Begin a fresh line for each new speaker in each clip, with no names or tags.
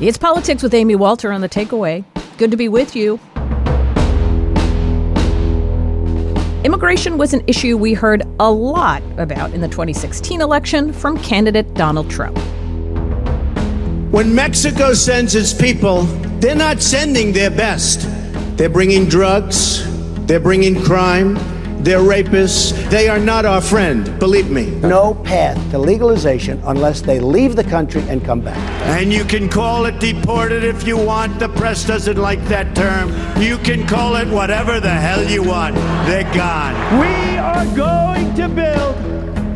It's Politics with Amy Walter on the takeaway. Good to be with you. Immigration was an issue we heard a lot about in the 2016 election from candidate Donald Trump.
When Mexico sends its people, they're not sending their best. They're bringing drugs, they're bringing crime, they're rapists. They are not our friend, believe me.
No path to legalization unless they leave the country and come back.
And you can call it deported if you want. The press doesn't like that term. You can call it whatever the hell you want. They're gone.
We are going to build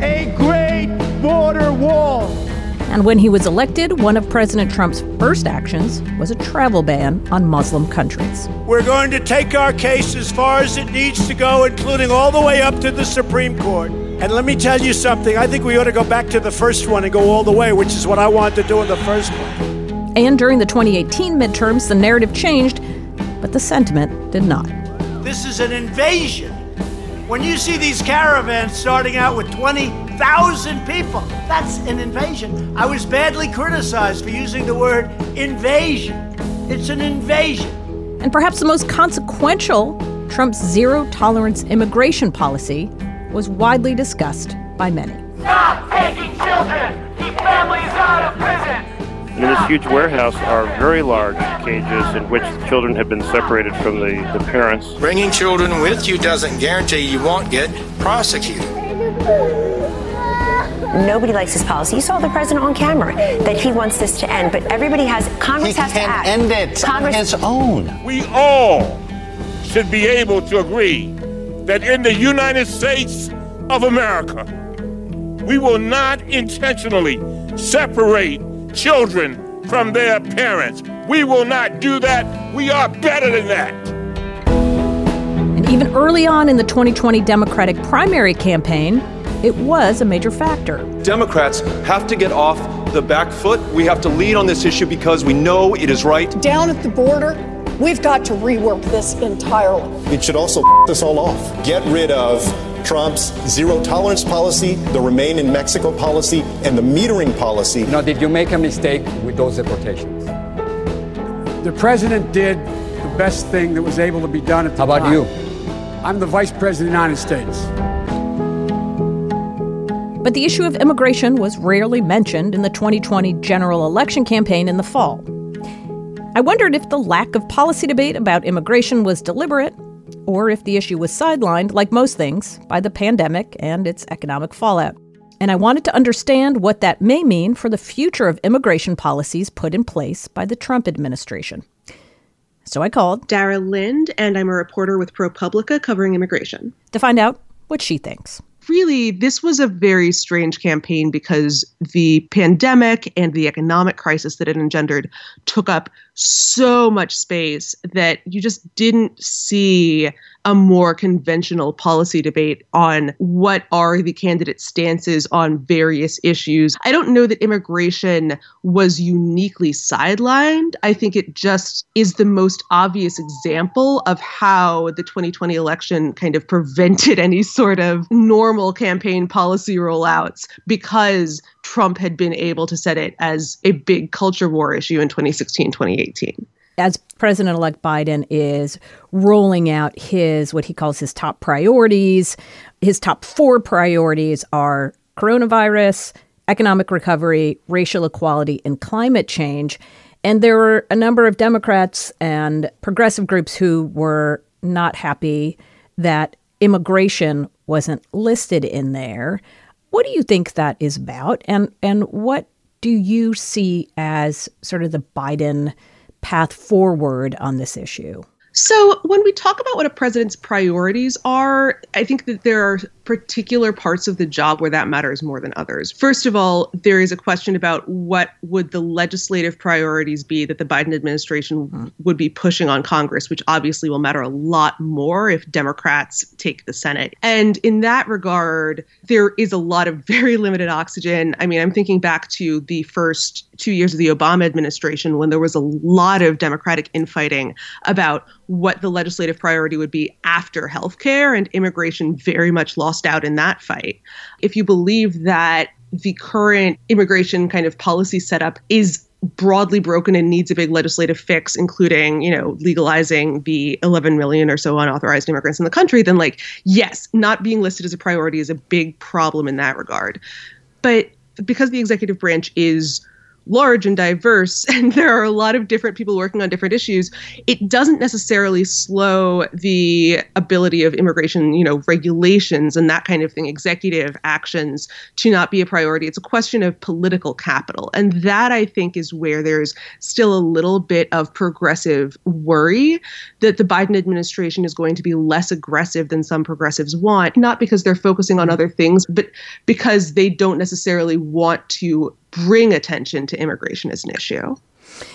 a great border wall.
And when he was elected, one of President Trump's first actions was a travel ban on Muslim countries.
We're going to take our case as far as it needs to go, including all the way up to the Supreme Court. And let me tell you something, I think we ought to go back to the first one and go all the way, which is what I wanted to do in the first one.
And during the 2018 midterms, the narrative changed, but the sentiment did not.
This is an invasion. When you see these caravans starting out with 20,000 people, that's an invasion. I was badly criticized for using the word invasion. It's an invasion.
And perhaps the most consequential, Trump's zero tolerance immigration policy was widely discussed by many.
Stop taking children! Keep families out of prison!
In this huge warehouse are very large cages in which children have been separated from the, the parents.
Bringing children with you doesn't guarantee you won't get prosecuted.
Nobody likes this policy. You saw the president on camera that he wants this to end, but everybody has Congress
he
has
can
to act.
end it
Congress,
on his own.
We all should be able to agree that in the United States of America, we will not intentionally separate children from their parents. We will not do that. We are better than that.
And even early on in the 2020 Democratic primary campaign, it was a major factor.
Democrats have to get off the back foot. We have to lead on this issue because we know it is right.
Down at the border, we've got to rework this entirely.
It should also this all off. Get rid of Trump's zero tolerance policy, the remain in Mexico policy, and the metering policy.
Now, did you make a mistake with those deportations?
The president did the best thing that was able to be done at the time.
How about
time.
you?
I'm the vice president of the United States.
But the issue of immigration was rarely mentioned in the 2020 general election campaign in the fall. I wondered if the lack of policy debate about immigration was deliberate, or if the issue was sidelined, like most things, by the pandemic and its economic fallout. And I wanted to understand what that may mean for the future of immigration policies put in place by the Trump administration. So I called
Dara Lind, and I'm a reporter with ProPublica covering immigration.
to find out what she thinks.
Really, this was a very strange campaign because the pandemic and the economic crisis that it engendered took up so much space that you just didn't see a more conventional policy debate on what are the candidate stances on various issues. I don't know that immigration was uniquely sidelined. I think it just is the most obvious example of how the 2020 election kind of prevented any sort of normal campaign policy rollouts because Trump had been able to set it as a big culture war issue in 2016, 2018
as President elect Biden is rolling out his, what he calls his top priorities, his top four priorities are coronavirus, economic recovery, racial equality, and climate change. And there were a number of Democrats and progressive groups who were not happy that immigration wasn't listed in there. What do you think that is about? And and what do you see as sort of the Biden path forward on this issue?
So, when we talk about what a president's priorities are, I think that there are particular parts of the job where that matters more than others. First of all, there is a question about what would the legislative priorities be that the Biden administration mm. would be pushing on Congress, which obviously will matter a lot more if Democrats take the Senate. And in that regard, there is a lot of very limited oxygen. I mean, I'm thinking back to the first two years of the Obama administration when there was a lot of Democratic infighting about what the legislative priority would be after health care, and immigration very much lost out in that fight. If you believe that the current immigration kind of policy setup is broadly broken and needs a big legislative fix, including, you know, legalizing the 11 million or so unauthorized immigrants in the country, then, like, yes, not being listed as a priority is a big problem in that regard. But because the executive branch is large and diverse and there are a lot of different people working on different issues it doesn't necessarily slow the ability of immigration you know regulations and that kind of thing executive actions to not be a priority. It's a question of political capital. And that i think is where there's still a little bit of progressive worry that the biden administration is going to be less aggressive than some progressives want not because they're focusing on other things but because they don't necessarily want to bring attention to immigration as an issue.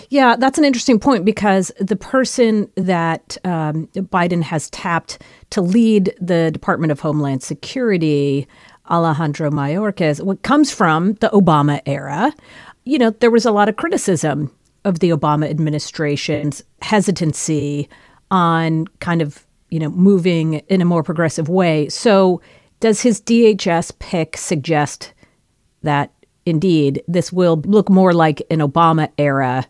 Yeah, that's an interesting point because the person that um, Biden has tapped to lead the Department of Homeland Security, Alejandro Mayorkas, what comes from the Obama era. You know, there was a lot of criticism of the Obama administration's hesitancy on kind of, you know, moving in a more progressive way. So, does his DHS pick suggest that indeed, this will look more like an Obama era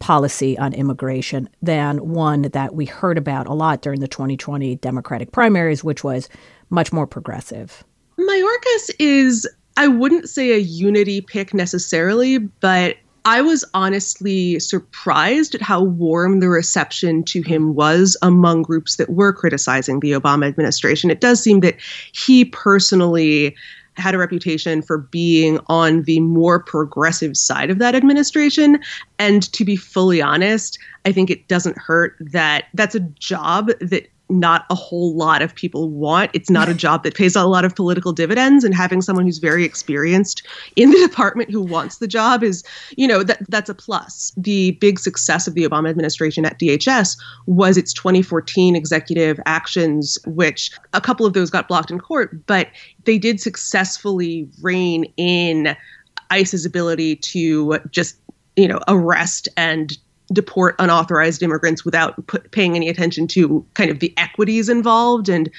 policy on immigration than one that we heard about a lot during the 2020 Democratic primaries, which was much more progressive.
Mayorkas is, I wouldn't say a unity pick necessarily, but I was honestly surprised at how warm the reception to him was among groups that were criticizing the Obama administration. It does seem that he personally had a reputation for being on the more progressive side of that administration. And to be fully honest, I think it doesn't hurt that that's a job that not a whole lot of people want. It's not a job that pays a lot of political dividends and having someone who's very experienced in the department who wants the job is, you know, that that's a plus. The big success of the Obama administration at DHS was its 2014 executive actions which a couple of those got blocked in court, but they did successfully rein in ICE's ability to just, you know, arrest and deport unauthorized immigrants without put, paying any attention to kind of the equities involved and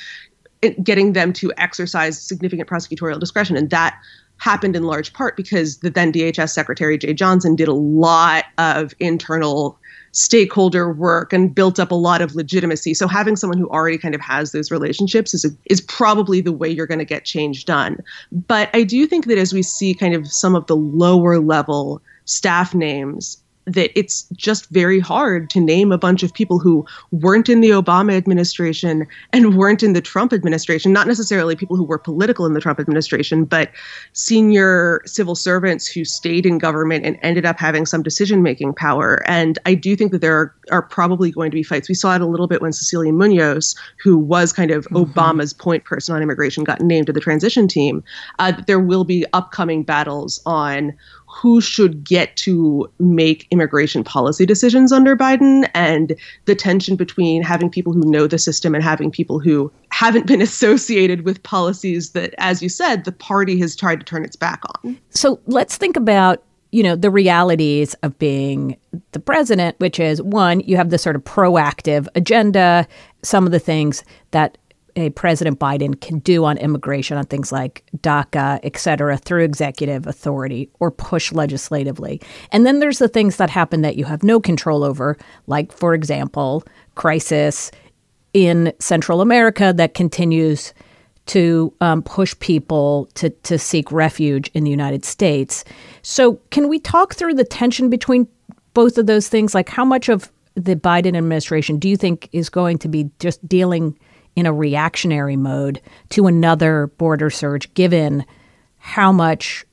getting them to exercise significant prosecutorial discretion. And that happened in large part because the then DHS Secretary Jeh Johnson did a lot of internal stakeholder work and built up a lot of legitimacy. So having someone who already kind of has those relationships is a, is probably the way you're going to get change done. But I do think that as we see kind of some of the lower level staff names that it's just very hard to name a bunch of people who weren't in the Obama administration and weren't in the Trump administration, not necessarily people who were political in the Trump administration, but senior civil servants who stayed in government and ended up having some decision making power. And I do think that there are, are, probably going to be fights. We saw it a little bit when Cecilia Munoz, who was kind of mm-hmm. Obama's point person on immigration, got named to the transition team. Uh, there will be upcoming battles on who should get to make immigration policy decisions under Biden and the tension between having people who know the system and having people who haven't been associated with policies that, as you said, the party has tried to turn its back on.
So let's think about you know, the realities of being the president, which is one, you have this sort of proactive agenda, some of the things that a President Biden can do on immigration, on things like DACA, et cetera, through executive authority or push legislatively. And then there's the things that happen that you have no control over, like, for example, crisis in Central America that continues to um, push people to, to seek refuge in the United States. So, can we talk through the tension between both of those things? Like, how much of the Biden administration do you think is going to be just dealing – in a reactionary mode to another border surge, given how much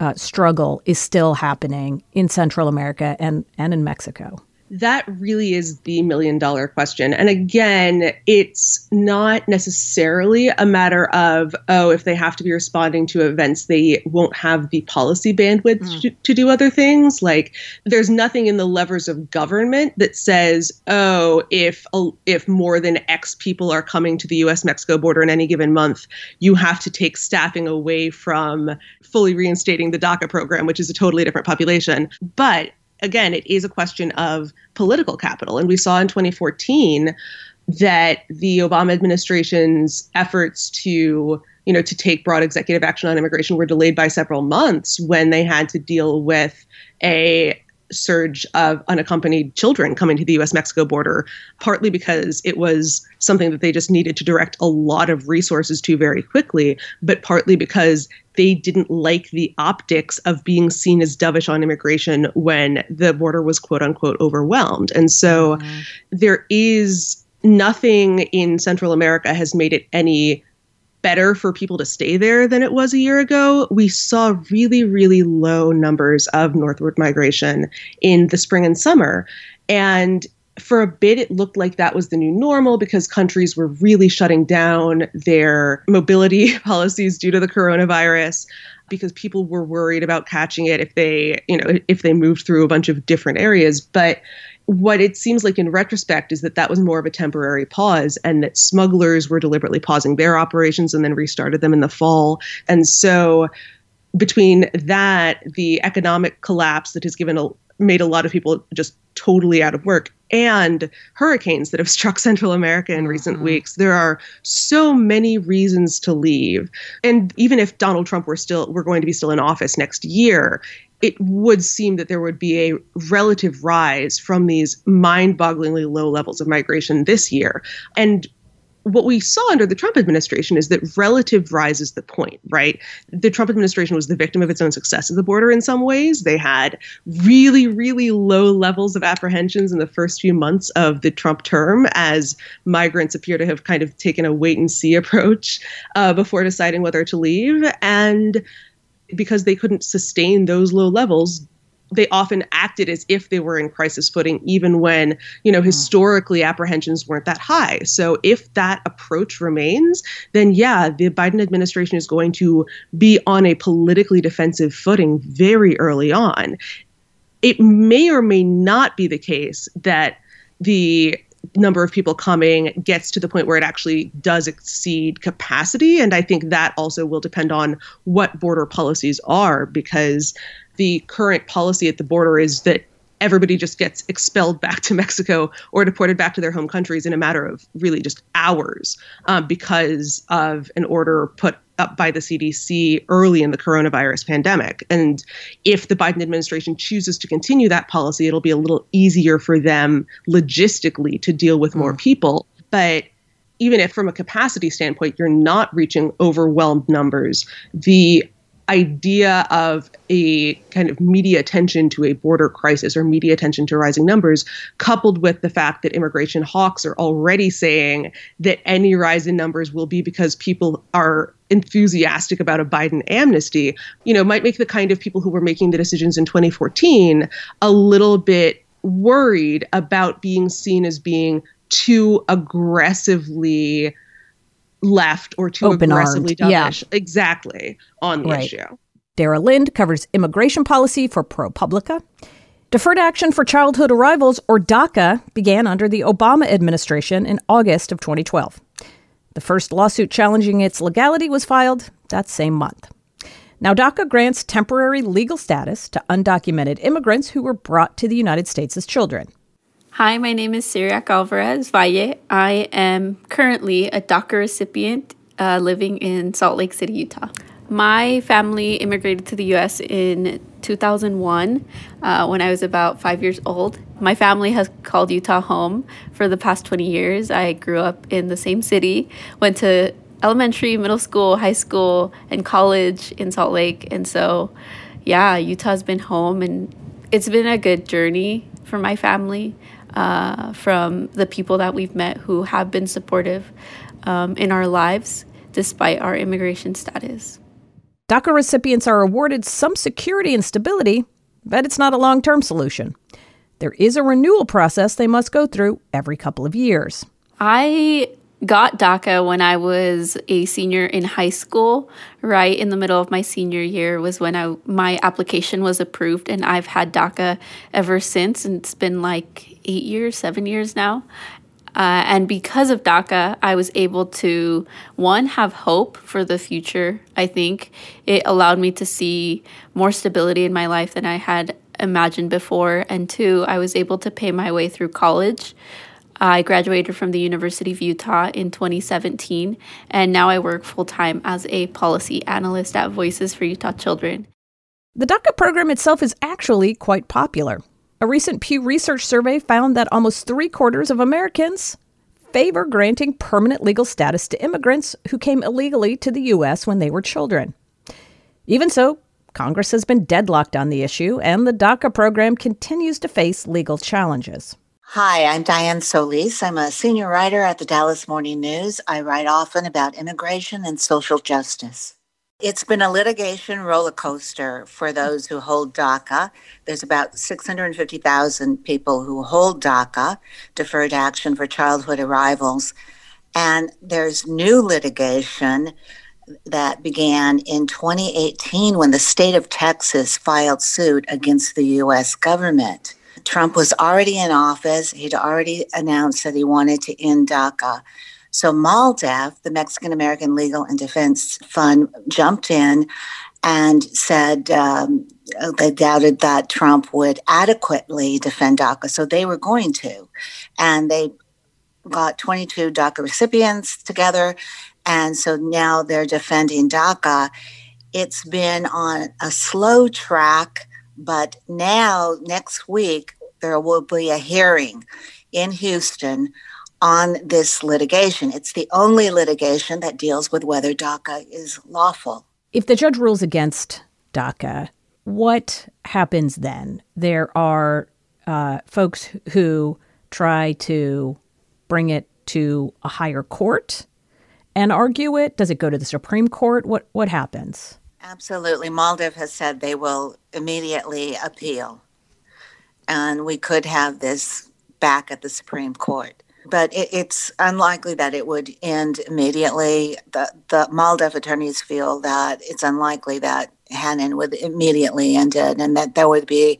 uh, struggle is still happening in Central America and, and in Mexico
that really is the million dollar question. And again, it's not necessarily a matter of, oh, if they have to be responding to events, they won't have the policy bandwidth mm. to, to, do other things. Like, there's nothing in the levers of government that says, oh, if, if more than X people are coming to the US Mexico border in any given month, you have to take staffing away from fully reinstating the DACA program, which is a totally different population. But again, it is a question of political capital. And we saw in 2014 that the Obama administration's efforts to you know to take broad executive action on immigration were delayed by several months when they had to deal with a surge of unaccompanied children coming to the US Mexico border, partly because it was something that they just needed to direct a lot of resources to very quickly, but partly because they didn't like the optics of being seen as dovish on immigration when the border was quote unquote overwhelmed. And so mm-hmm. there is nothing in Central America has made it any better for people to stay there than it was a year ago. We saw really, really low numbers of northward migration in the spring and summer. And for a bit, it looked like that was the new normal because countries were really shutting down their mobility policies due to the coronavirus because people were worried about catching it if they, you know, if they moved through a bunch of different areas. But what it seems like in retrospect is that that was more of a temporary pause and that smugglers were deliberately pausing their operations and then restarted them in the fall. And so between that, the economic collapse that has given a made a lot of people just totally out of work and hurricanes that have struck Central America in recent mm-hmm. weeks. There are so many reasons to leave. And even if Donald Trump were still were going to be still in office next year, it would seem that there would be a relative rise from these mind-bogglingly low levels of migration this year. And what we saw under the Trump administration is that relative rise is the point, right? The Trump administration was the victim of its own success at the border in some ways. They had really, really low levels of apprehensions in the first few months of the Trump term as migrants appear to have kind of taken a wait and see approach uh, before deciding whether to leave. And because they couldn't sustain those low levels, they often acted as if they were in crisis footing, even when, you know, hmm. historically apprehensions weren't that high. So if that approach remains, then yeah, the Biden administration is going to be on a politically defensive footing very early on. It may or may not be the case that the number of people coming gets to the point where it actually does exceed capacity. And I think that also will depend on what border policies are, because the current policy at the border is that everybody just gets expelled back to Mexico or deported back to their home countries in a matter of really just hours um, because of an order put up by the CDC early in the coronavirus pandemic. And if the Biden administration chooses to continue that policy, it'll be a little easier for them logistically to deal with more mm. people. But even if, from a capacity standpoint, you're not reaching overwhelmed numbers, the idea of a kind of media attention to a border crisis or media attention to rising numbers, coupled with the fact that immigration hawks are already saying that any rise in numbers will be because people are enthusiastic about a Biden amnesty, you know, might make the kind of people who were making the decisions in 2014 a little bit worried about being seen as being too aggressively left or too Open aggressively dovish. Yeah. Exactly on the right. issue.
Dara Lind covers immigration policy for ProPublica. Deferred Action for Childhood Arrivals, or DACA, began under the Obama administration in August of 2012. The first lawsuit challenging its legality was filed that same month. Now, DACA grants temporary legal status to undocumented immigrants who were brought to the United States as children.
Hi, my name is Ciriac Alvarez Valle. I am currently a DACA recipient uh, living in Salt Lake City, Utah. My family immigrated to the US in 2001 uh, when I was about five years old. My family has called Utah home for the past 20 years. I grew up in the same city, went to elementary, middle school, high school, and college in Salt Lake. And so, yeah, Utah's been home and it's been a good journey for my family uh, from the people that we've met who have been supportive um, in our lives despite our immigration status.
DACA recipients are awarded some security and stability, but it's not a long term solution. There is a renewal process they must go through every couple of years.
I got DACA when I was a senior in high school. Right in the middle of my senior year was when I my application was approved, and I've had DACA ever since. And it's been like eight years, seven years now. Uh, and because of DACA, I was able to one have hope for the future. I think it allowed me to see more stability in my life than I had imagined before, and two, I was able to pay my way through college. I graduated from the University of Utah in 2017, and now I work full time as a policy analyst at Voices for Utah Children.
The DACA program itself is actually quite popular. A recent Pew Research survey found that almost three quarters of Americans favor granting permanent legal status to immigrants who came illegally to the U.S. when they were children. Even so, Congress has been deadlocked on the issue, and the DACA program continues to face legal challenges.
Hi, I'm Dianne Solis. I'm a senior writer at the Dallas Morning News. I write often about immigration and social justice. It's been a litigation roller coaster for those who hold DACA. There's about 650,000 people who hold DACA, Deferred Action for Childhood Arrivals. And there's new litigation that began in 2018 when the state of Texas filed suit against the U.S. government. Trump was already in office. He'd already announced that he wanted to end DACA. So MALDEF, the Mexican American Legal and Defense Fund, jumped in and said um, they doubted that Trump would adequately defend DACA. So they were going to. And they got 22 DACA recipients together. And so now they're defending DACA. It's been on a slow track, but now next week there will be a hearing in Houston on this litigation. It's the only litigation that deals with whether DACA is lawful.
If the judge rules against DACA, what happens then? There are uh, folks who try to bring it to a higher court and argue it. Does it go to the Supreme Court? What what happens?
Absolutely. MALDEF has said they will immediately appeal. And we could have this back at the Supreme Court but it, it's unlikely that it would end immediately. The, the MALDEF attorneys feel that it's unlikely that Hanen would immediately end it and that there would be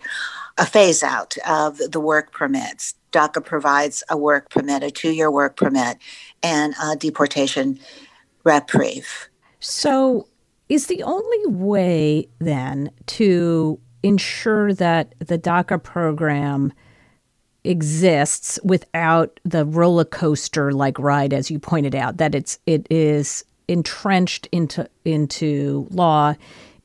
a phase out of the work permits. DACA provides a work permit, a two year work permit, and a deportation reprieve.
So, is the only way then to ensure that the DACA program exists without the roller coaster like ride as you pointed out that it's it is entrenched into into law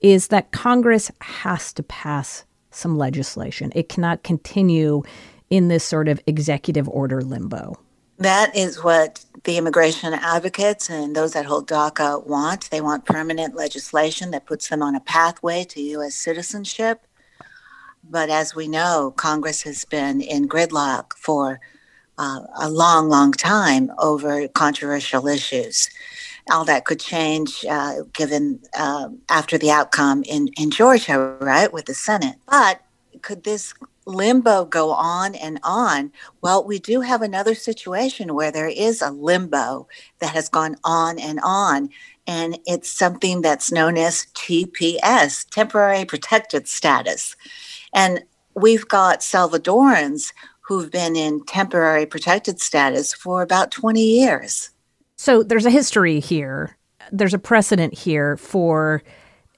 is that Congress has to pass some legislation. It cannot continue in this sort of executive order limbo.
That is what the immigration advocates and those that hold DACA want. They want permanent legislation that puts them on a pathway to U.S. citizenship. But as we know, Congress has been in gridlock for uh, a long, long time over controversial issues. All that could change uh, given uh, after the outcome in, in Georgia, right, with the Senate. But could this limbo go on and on? Well, we do have another situation where there is a limbo that has gone on and on. And it's something that's known as TPS, temporary protected status. And we've got Salvadorans who've been in temporary protected status for about 20 years.
So there's a history here. There's a precedent here for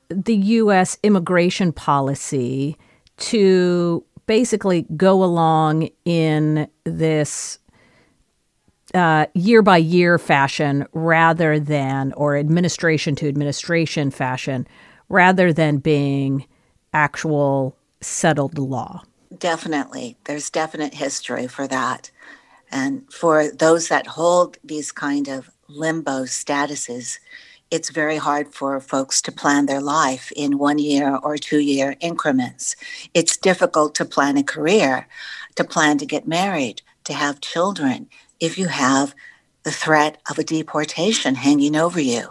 the U.S. immigration policy to basically go along in this uh, year by year fashion rather than, or administration to administration fashion, rather than being actual settled law.
Definitely. There's definite history for that. And for those that hold these kind of limbo statuses, it's very hard for folks to plan their life in one year or two year increments. It's difficult to plan a career, to plan to get married, to have children, if you have the threat of a deportation hanging over you.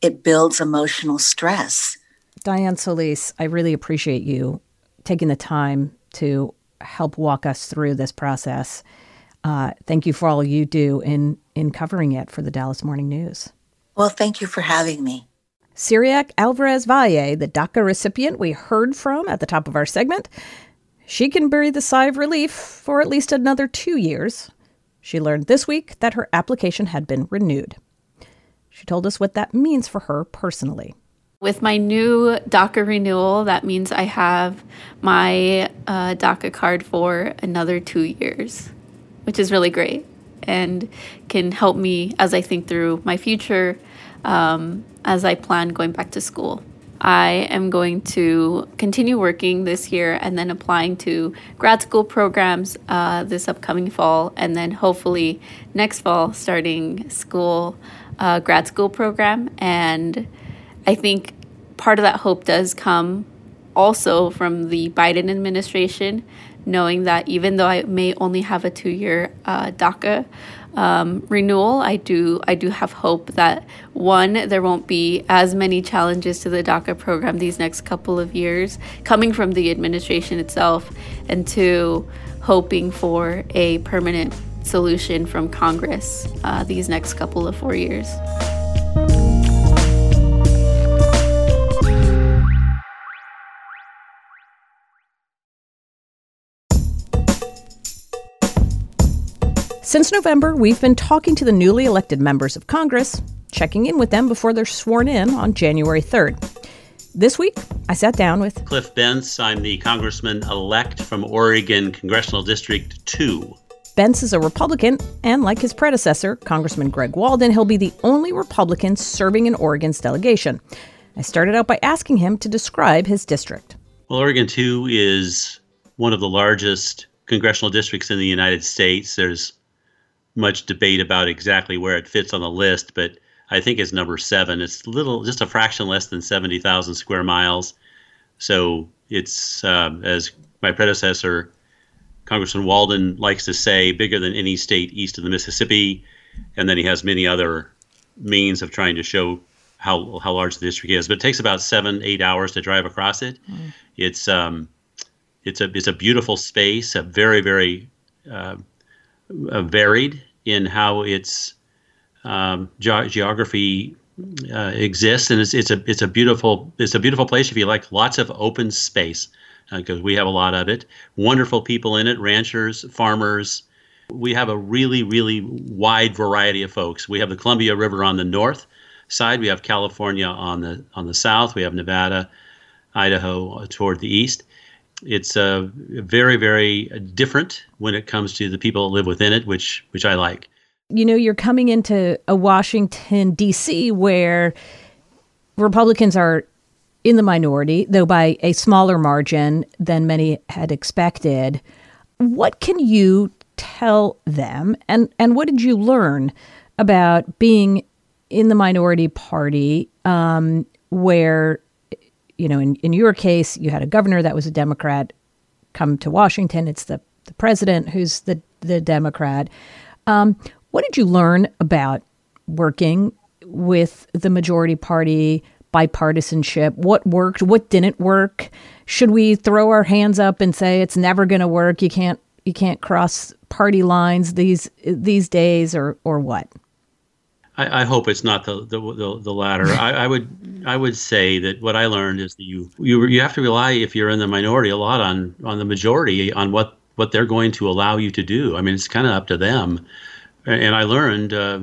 It builds emotional stress.
Dianne Solis, I really appreciate you taking the time to help walk us through this process. Uh, thank you for all you do in in covering it for the Dallas Morning News.
Well, thank you for having me.
Ciriac Alvarez Valle, the DACA recipient we heard from at the top of our segment, she can breathe a sigh of relief for at least another two years. She learned this week that her application had been renewed. She told us what that means for her personally.
With my new DACA renewal, that means I have my uh, DACA card for another two years, which is really great and can help me as I think through my future um, as I plan going back to school. I am going to continue working this year and then applying to grad school programs uh, this upcoming fall, and then hopefully next fall starting school, uh, grad school program. And I think part of that hope does come also from the Biden administration, knowing that even though I may only have a two year uh, DACA, um, renewal, I do I do have hope that one there won't be as many challenges to the DACA program these next couple of years coming from the administration itself, and two hoping for a permanent solution from Congress uh, these next couple of four years.
Since November, we've been talking to the newly elected members of Congress, checking in with them before they're sworn in on January 3rd. This week, I sat down with
Cliff Bentz. I'm the congressman elect from Oregon Congressional District 2.
Bentz is a Republican, and like his predecessor, Congressman Greg Walden, he'll be the only Republican serving in Oregon's delegation. I started out by asking him to describe his district.
Well, Oregon 2 is one of the largest congressional districts in the United States. There's much debate about exactly where it fits on the list, but I think it's number seven. It's little, just a fraction less than 70,000 square miles. So it's, uh, as my predecessor, Congressman Walden, likes to say, bigger than any state east of the Mississippi. And then he has many other means of trying to show how, how large the district is. But it takes about seven, eight hours to drive across it. Mm. It's, um, it's, a, it's a beautiful space, a very, very uh, uh, varied in how its um, ge- geography uh, exists, and it's, it's a it's a beautiful it's a beautiful place if you like lots of open space because uh, we have a lot of it. Wonderful people in it, ranchers, farmers. We have a really really wide variety of folks. We have the Columbia River on the north side. We have California on the on the south. We have Nevada, Idaho toward the east it's uh, very very different when it comes to the people that live within it which which i like.
You know you're coming into a washington d.c where republicans are in the minority though by a smaller margin than many had expected. What can you tell them? And and what did you learn about being in the minority party um, where you know, in, in your case, you had a governor that was a Democrat come to Washington. It's the, the president who's the, the Democrat. Um, what did you learn about working with the majority party, bipartisanship? What worked? What didn't work? Should we throw our hands up and say it's never going to work? You can't you can't cross party lines these these days, or or what?
I, I hope it's not the the, the, the latter. I, I, would I would say that what I learned is that you you you have to rely if you're in the minority a lot on on the majority on what what they're going to allow you to do. I mean, it's kind of up to them. And I learned uh,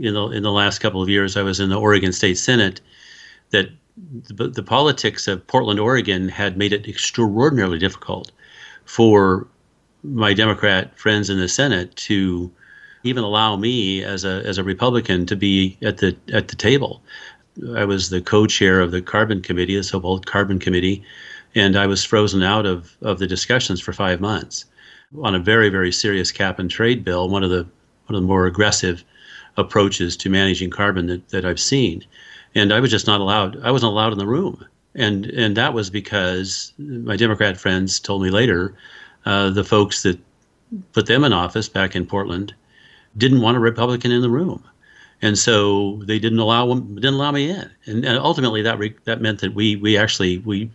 in the in the last couple of years I was in the Oregon State Senate that the, the politics of Portland, Oregon, had made it extraordinarily difficult for my Democrat friends in the Senate to even allow me as a as a Republican to be at the at the table. I was the co-chair of the Carbon Committee, the so-called Carbon Committee, and I was frozen out of of the discussions for five months on a very very serious cap and trade bill, one of the one of the more aggressive approaches to managing carbon that, that I've seen. And I was just not allowed. I wasn't allowed in the room, and and that was because my Democrat friends told me later, uh, the folks that put them in office back in Portland didn't want a Republican in the room, and so they didn't allow didn't allow me in. And, and ultimately, that re, that meant that we we actually we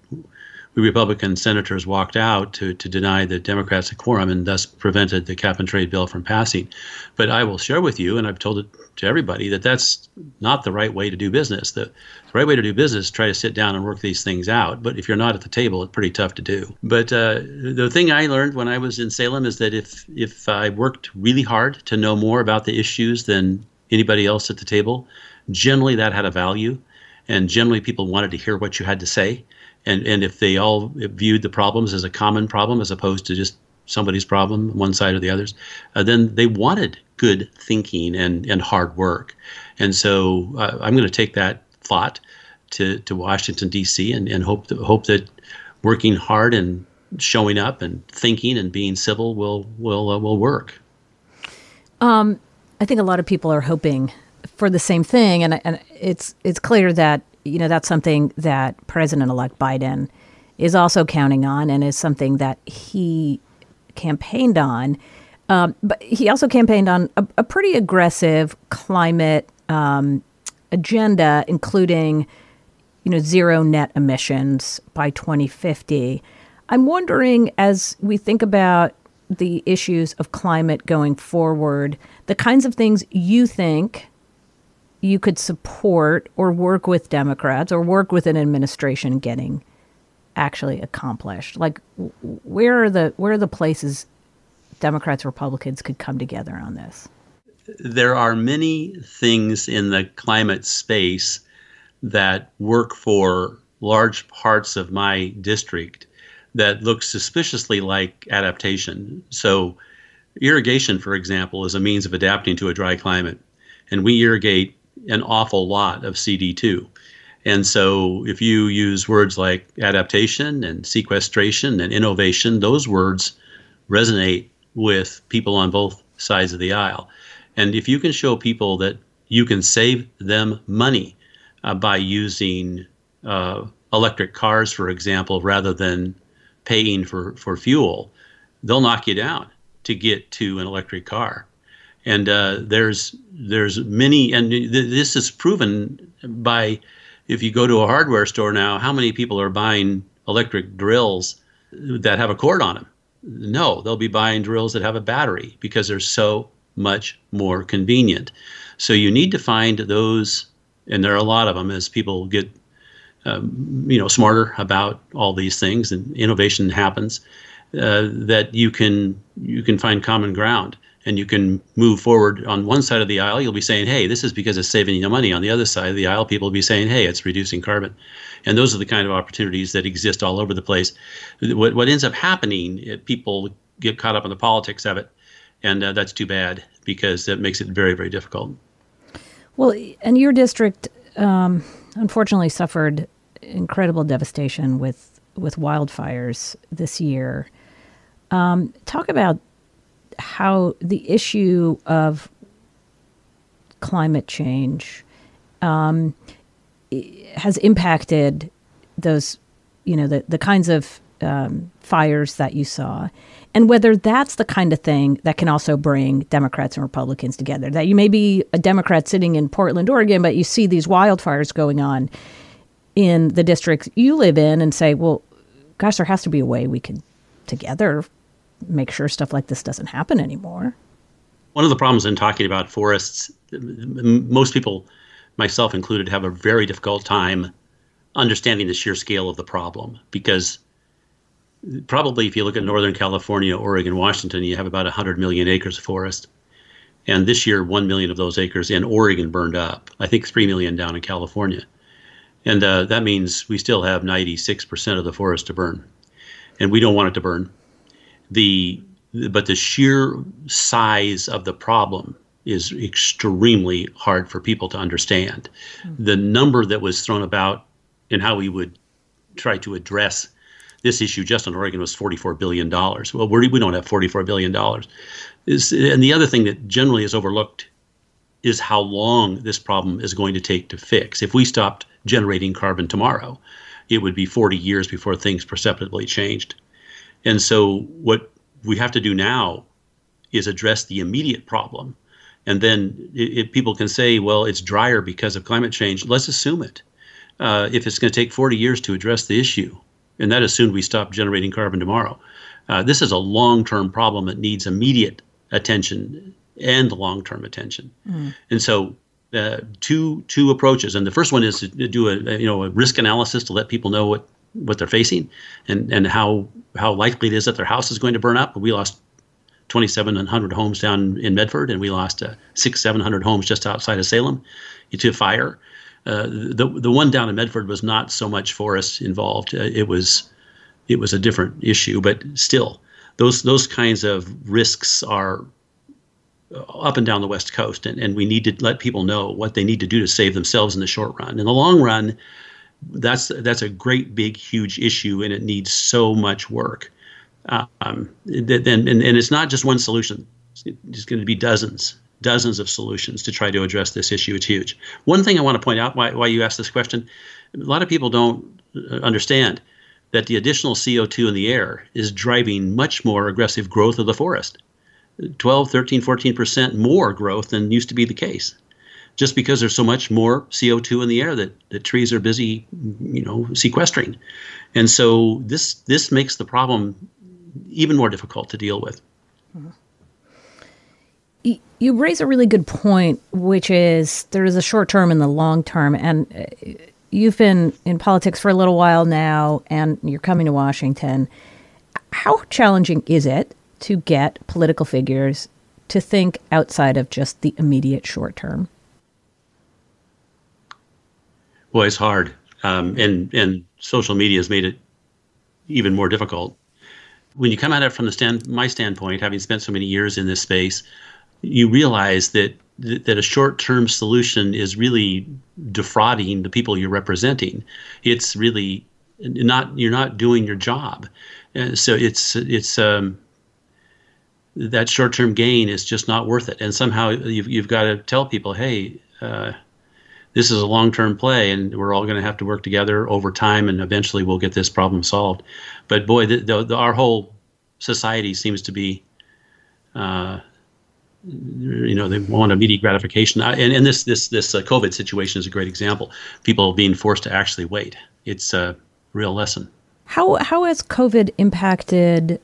we Republican senators walked out to, to deny the Democrats a quorum and thus prevented the cap and trade bill from passing. But I will share with you, and I've told it to everybody, that that's not the right way to do business. The, the right way to do business is try to sit down and work these things out. But if you're not at the table, it's pretty tough to do. But uh, the thing I learned when I was in Salem is that if, if I worked really hard to know more about the issues than anybody else at the table, generally that had a value. And generally, people wanted to hear what you had to say and and if they all viewed the problems as a common problem as opposed to just somebody's problem, one side or the others, uh, then they wanted good thinking and and hard work. And so uh, I'm going to take that thought to, to Washington D.C. and, and hope that, hope that working hard and showing up and thinking and being civil will will uh, will work.
Um, I think a lot of people are hoping for the same thing, and and it's it's clear that you know that's something that President-elect Biden is also counting on, and is something that he campaigned on. Um, but he also campaigned on a, a pretty aggressive climate um, agenda, including you know zero net emissions by 2050. I'm wondering, as we think about the issues of climate going forward, the kinds of things you think you could support or work with Democrats or work with an administration getting actually accomplished. Like, where are the where are the places Democrats Republicans could come together on this?
There are many things in the climate space that work for large parts of my district that looks suspiciously like adaptation. So, irrigation, for example, is a means of adapting to a dry climate. And we irrigate an awful lot of CD2. And so, if you use words like adaptation and sequestration and innovation, those words resonate with people on both sides of the aisle. And if you can show people that you can save them money uh, by using uh, electric cars, for example, rather than paying for, for fuel, they'll knock you down to get to an electric car. And uh, there's there's many, and th- this is proven by if you go to a hardware store now, how many people are buying electric drills that have a cord on them? No, they'll be buying drills that have a battery because they're so much more convenient. So you need to find those, and there are a lot of them as people get um, you know smarter about all these things and innovation happens uh, that you can you can find common ground and you can move forward on one side of the aisle you'll be saying hey this is because it's saving you money. On the other side of the aisle people will be saying hey it's reducing carbon. And those are the kind of opportunities that exist all over the place. What, what ends up happening people get caught up in the politics of it and uh, that's too bad because that makes it very very difficult.
Well and your district um, unfortunately suffered incredible devastation with with wildfires this year. Um, talk about how the issue of climate change um, has impacted those, you know, the, the kinds of um, fires that you saw, and whether that's the kind of thing that can also bring Democrats and Republicans together. That you may be a Democrat sitting in Portland, Oregon, but you see these wildfires going on in the districts you live in and say, well, gosh, there has to be a way we can together make sure stuff like this doesn't happen anymore.
One of the problems in talking about forests, most people, myself included, have a very difficult time understanding the sheer scale of the problem because probably if you look at Northern California, Oregon, Washington, you have about 100 million acres of forest. And this year, 1 million of those acres in Oregon burned up. I think 3 million down in California. And uh, that means we still have 96% of the forest to burn. And we don't want it to burn. The, but the sheer size of the problem is extremely hard for people to understand. Mm-hmm. The number that was thrown about and how we would try to address this issue just in Oregon was $44 billion. Well, we're, we don't have $44 billion. Is, and the other thing that generally is overlooked is how long this problem is going to take to fix. If we stopped generating carbon tomorrow, it would be 40 years before things perceptibly changed. And so, what we have to do now is address the immediate problem. And then it, it, people can say, well, it's drier because of climate change. Let's assume it. Uh, if it's going to take 40 years to address the issue, and that assumed we stop generating carbon tomorrow, uh, this is a long term problem that needs immediate attention and long term attention. Mm. And so uh, two two approaches, and the first one is to do a, a, you know a risk analysis to let people know what what they're facing and and how how likely it is that their house is going to burn up. We lost 2,700 homes down in Medford, and we lost uh, six 700 homes just outside of Salem to fire. Uh, the the one down in Medford was not so much forest involved. Uh, it was it was a different issue, but still, those those kinds of risks are up and down the West Coast, and, and we need to let people know what they need to do to save themselves in the short run. In the long run, that's that's a great big huge issue and it needs so much work. Um, and, and, and it's not just one solution. It's going to be dozens dozens of solutions to try to address this issue. It's huge. One thing i want to point out why, why you asked this question a lot of people don't uh, understand that the additional co2 in the air is driving much more aggressive growth of the forest. 12 13 14% more growth than used to be the case just because there's so much more CO2 in the air that, that trees are busy, you know, sequestering. And so this this makes the problem even more difficult to deal with.
You raise a really good point, which is there is a short term and the long term. And uh, you've been in politics for a little while now, and you're coming to Washington. How challenging is it to get political figures to think outside of just the immediate short term?
Boy, it's hard, um, and and social media has made it even more difficult. When you come at it from the stand, my standpoint, having spent so many years in this space, you realize that that a short-term solution is really defrauding the people you're representing. It's really not you're not doing your job. So it's it's um, that short-term gain is just not worth it. And somehow you've you've got to tell people, hey. Uh, this is a long-term play, and we're all going to have to work together over time, and eventually we'll get this problem solved. But boy, the, the, the, our whole society seems to be, uh, you know, they want immediate gratification, and, and this this this uh, COVID situation is a great example. People being forced to actually wait. It's a real lesson.
How how has COVID impacted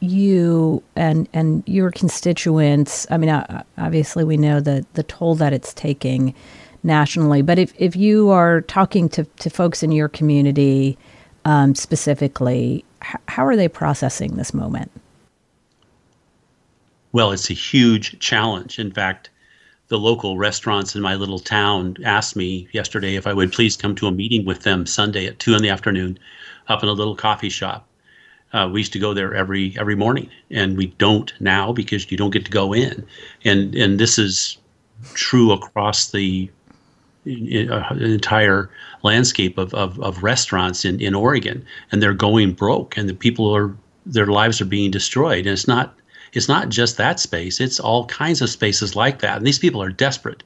you and and your constituents? I mean, obviously we know the the toll that it's taking nationally. But if, if you are talking to, to folks in your community um, specifically, h- how are they processing this moment?
Well, it's a huge challenge. In fact, the local restaurants in my little town asked me yesterday if I would please come to a meeting with them Sunday at two in the afternoon up in a little coffee shop. Uh, we used to go there every every morning, and we don't now because you don't get to go in. And and this is true across the an entire landscape of, of, of restaurants in, in Oregon, and they're going broke, and the people are their lives are being destroyed. And it's not it's not just that space; it's all kinds of spaces like that. And these people are desperate,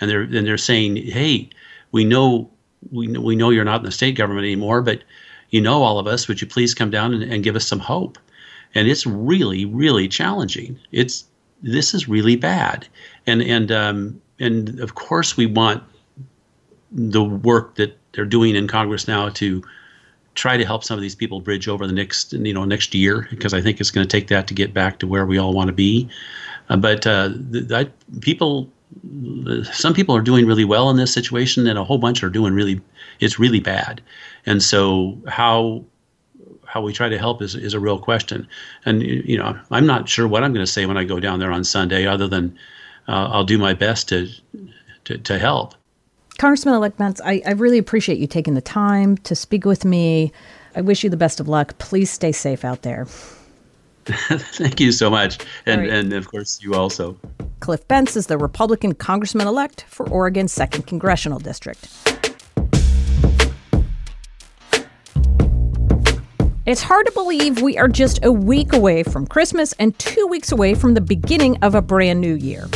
and they're and they're saying, "Hey, we know we know, we know you're not in the state government anymore, but you know all of us. Would you please come down and, and give us some hope?" And it's really really challenging. It's this is really bad, and and um, and of course we want the work that they're doing in Congress now to try to help some of these people bridge over the next you know next year because I think it's going to take that to get back to where we all want to be. Uh, but uh, people, some people are doing really well in this situation, and a whole bunch are doing really it's really bad. And so how how we try to help is, is a real question. And you know I'm not sure what I'm going to say when I go down there on Sunday, other than uh, I'll do my best to to, to help.
Congressman elect Bentz, I, I really appreciate you taking the time to speak with me. I wish you the best of luck. Please stay safe out there.
Thank you so much. And, right. and of course, you also.
Cliff Bentz is the Republican congressman elect for Oregon's 2nd Congressional District. It's hard to believe we are just a week away from Christmas and two weeks away from the beginning of a brand new year.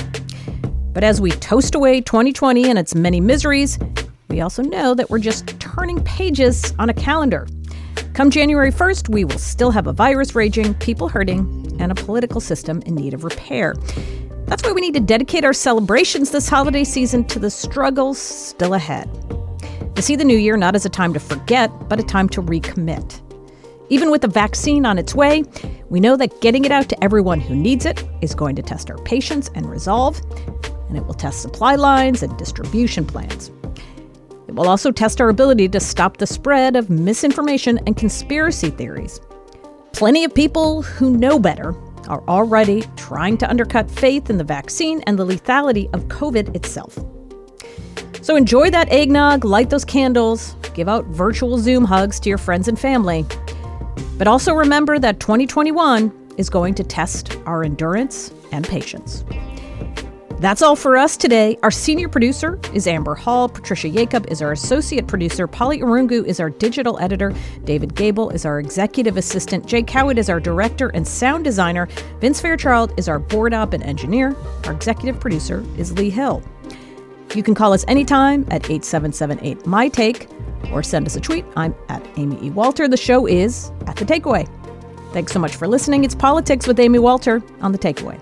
But as we toast away 2020 and its many miseries, we also know that we're just turning pages on a calendar. Come January 1st, we will still have a virus raging, people hurting, and a political system in need of repair. That's why we need to dedicate our celebrations this holiday season to the struggles still ahead. To see the new year not as a time to forget, but a time to recommit. Even with the vaccine on its way, we know that getting it out to everyone who needs it is going to test our patience and resolve, and it will test supply lines and distribution plans. It will also test our ability to stop the spread of misinformation and conspiracy theories. Plenty of people who know better are already trying to undercut faith in the vaccine and the lethality of COVID itself. So enjoy that eggnog, light those candles, give out virtual Zoom hugs to your friends and family. But also remember that 2021 is going to test our endurance and patience. That's all for us today. Our senior producer is Amber Hall. Patricia Jacob is our associate producer. Polly Irungu is our digital editor. David Gable is our executive assistant. Jake Howard is our director and sound designer. Vince Fairchild is our board op and engineer. Our executive producer is Lee Hill. You can call us anytime at 8778 My Take or send us a tweet. I'm at Amy E. Walter. The show is at The Takeaway. Thanks so much for listening. It's Politics with Amy Walter on The Takeaway.